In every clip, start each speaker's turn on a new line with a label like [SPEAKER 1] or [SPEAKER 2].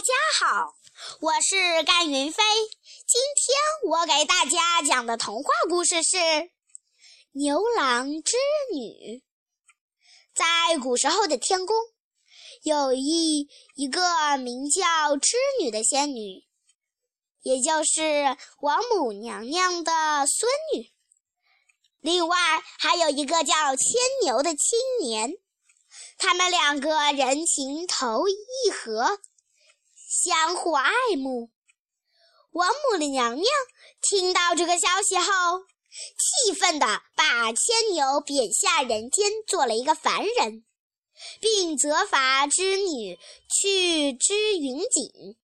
[SPEAKER 1] 大家好，我是甘云飞。今天我给大家讲的童话故事是《牛郎织女》。在古时候的天宫，有一一个名叫织女的仙女，也就是王母娘娘的孙女。另外还有一个叫牵牛的青年，他们两个人情投意合。相互爱慕。王母的娘娘听到这个消息后，气愤地把牵牛贬下人间，做了一个凡人，并责罚织女去织云锦。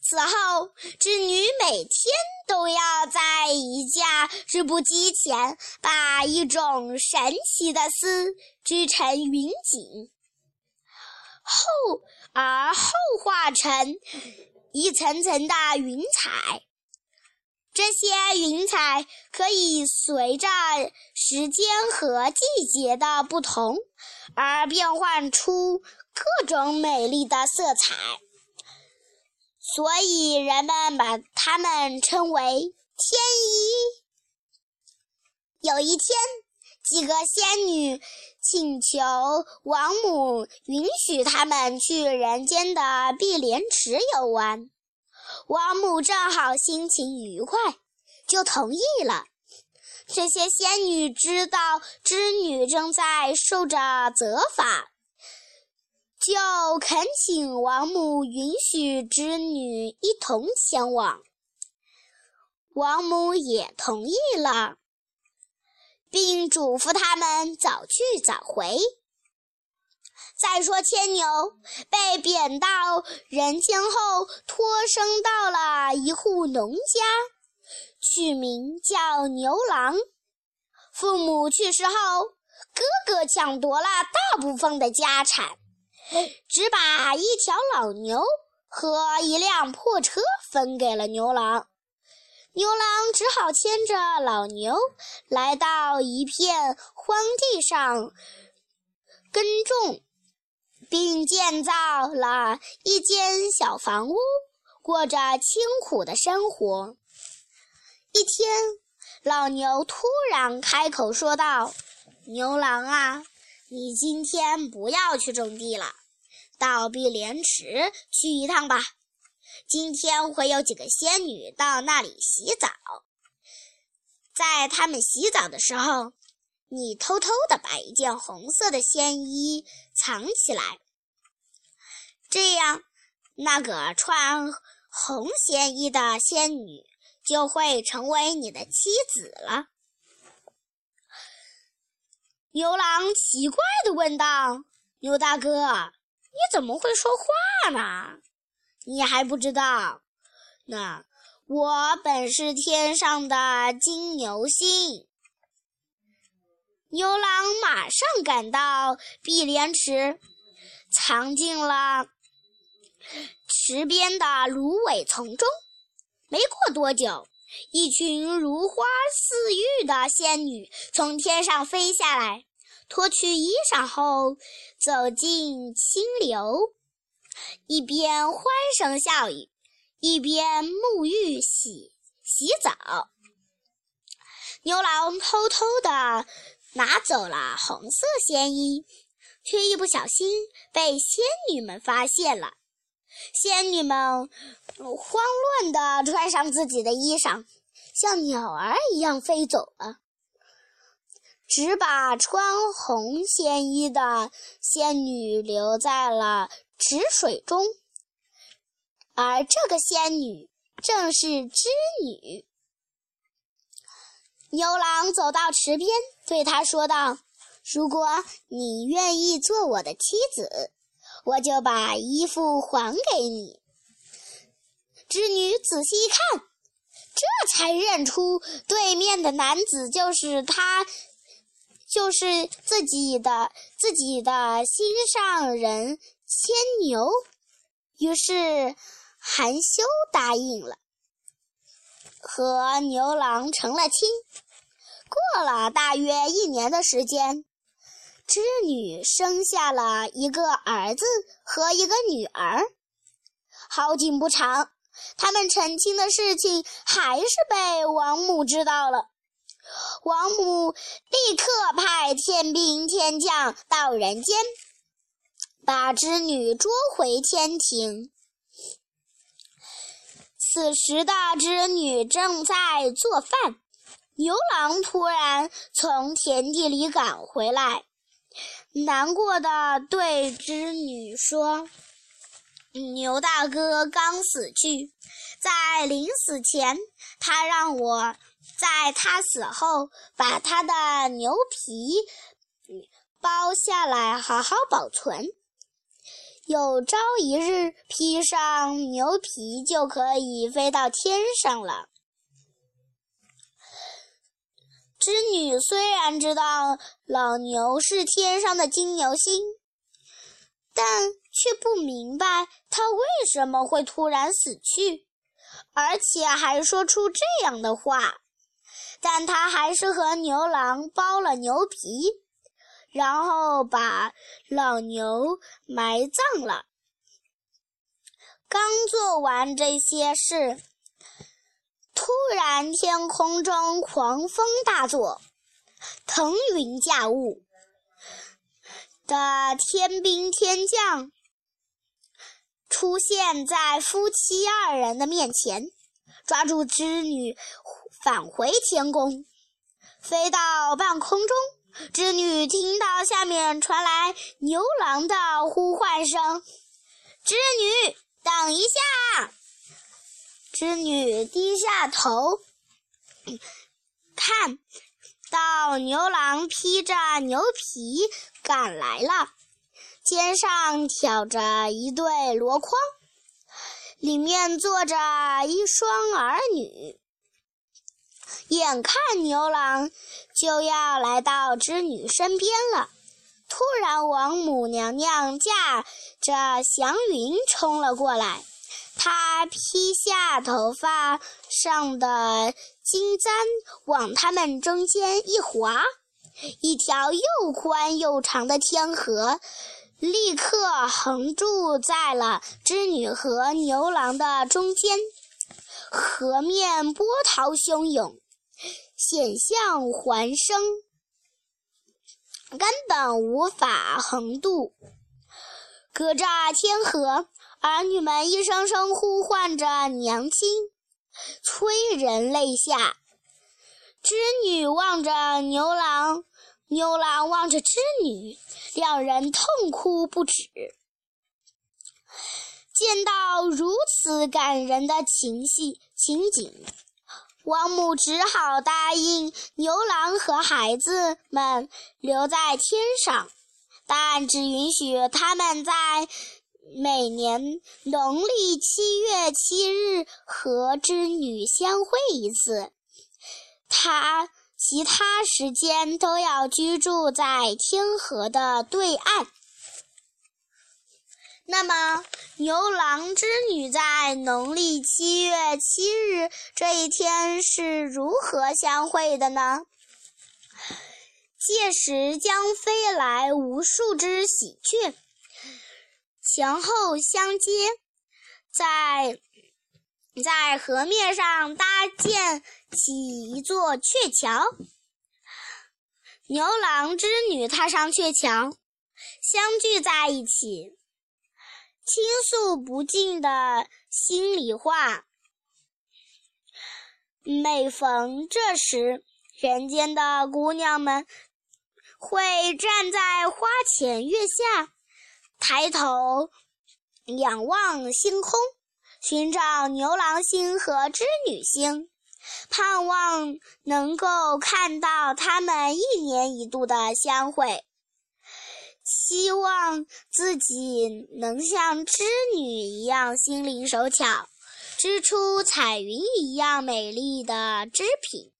[SPEAKER 1] 此后，织女每天都要在一架织布机前，把一种神奇的丝织成云锦。后而后化成一层层的云彩，这些云彩可以随着时间和季节的不同而变换出各种美丽的色彩，所以人们把它们称为天衣。有一天，几个仙女。请求王母允许他们去人间的碧莲池游玩。王母正好心情愉快，就同意了。这些仙女知道织女正在受着责罚，就恳请王母允许织女一同前往。王母也同意了。并嘱咐他们早去早回。再说，牵牛被贬到人间后，托生到了一户农家，取名叫牛郎。父母去世后，哥哥抢夺了大部分的家产，只把一条老牛和一辆破车分给了牛郎。牛郎只好牵着老牛来到一片荒地上耕种，并建造了一间小房屋，过着清苦的生活。一天，老牛突然开口说道：“牛郎啊，你今天不要去种地了，到碧莲池去一趟吧。”今天会有几个仙女到那里洗澡，在她们洗澡的时候，你偷偷的把一件红色的仙衣藏起来，这样那个穿红仙衣的仙女就会成为你的妻子了。牛郎奇怪的问道：“牛大哥，你怎么会说话呢？”你还不知道，那我本是天上的金牛星。牛郎马上赶到碧莲池，藏进了池边的芦苇丛中。没过多久，一群如花似玉的仙女从天上飞下来，脱去衣裳后，走进清流。一边欢声笑语，一边沐浴洗洗澡。牛郎偷偷地拿走了红色仙衣，却一不小心被仙女们发现了。仙女们慌乱地穿上自己的衣裳，像鸟儿一样飞走了，只把穿红仙衣的仙女留在了。池水中，而这个仙女正是织女。牛郎走到池边，对她说道：“如果你愿意做我的妻子，我就把衣服还给你。”织女仔细一看，这才认出对面的男子就是他，就是自己的自己的心上人。牵牛，于是含羞答应了，和牛郎成了亲。过了大约一年的时间，织女生下了一个儿子和一个女儿。好景不长，他们成亲的事情还是被王母知道了。王母立刻派天兵天将到人间，把织女捉回天庭。此时的织女正在做饭，牛郎突然从田地里赶回来，难过的对织女说：“牛大哥刚死去，在临死前，他让我。”在他死后，把他的牛皮剥下来，好好保存。有朝一日，披上牛皮，就可以飞到天上了。织女虽然知道老牛是天上的金牛星，但却不明白他为什么会突然死去，而且还说出这样的话。但他还是和牛郎剥了牛皮，然后把老牛埋葬了。刚做完这些事，突然天空中狂风大作，腾云驾雾的天兵天将出现在夫妻二人的面前，抓住织女。返回天宫，飞到半空中，织女听到下面传来牛郎的呼唤声：“织女，等一下！”织女低下头，看到牛郎披着牛皮赶来了，肩上挑着一对箩筐，里面坐着一双儿女。眼看牛郎就要来到织女身边了，突然王母娘娘驾着祥云冲了过来。她披下头发上的金簪，往他们中间一划，一条又宽又长的天河立刻横住在了织女和牛郎的中间。河面波涛汹涌。险象环生，根本无法横渡。隔着天河，儿女们一声声呼唤着娘亲，催人泪下。织女望着牛郎，牛郎望着织女，两人痛哭不止。见到如此感人的情戏情景。王母只好答应牛郎和孩子们留在天上，但只允许他们在每年农历七月七日和织女相会一次。他其他时间都要居住在天河的对岸。那么，牛郎织女在农历七月七日这一天是如何相会的呢？届时将飞来无数只喜鹊，前后相接，在在河面上搭建起一座鹊桥。牛郎织女踏上鹊桥，相聚在一起。倾诉不尽的心里话。每逢这时，人间的姑娘们会站在花前月下，抬头仰望星空，寻找牛郎星和织女星，盼望能够看到他们一年一度的相会。希望自己能像织女一样心灵手巧，织出彩云一样美丽的织品，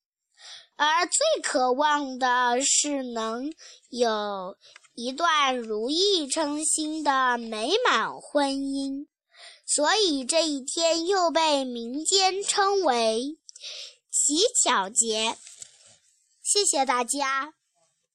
[SPEAKER 1] 而最渴望的是能有一段如意称心的美满婚姻。所以这一天又被民间称为乞巧节。谢谢大家。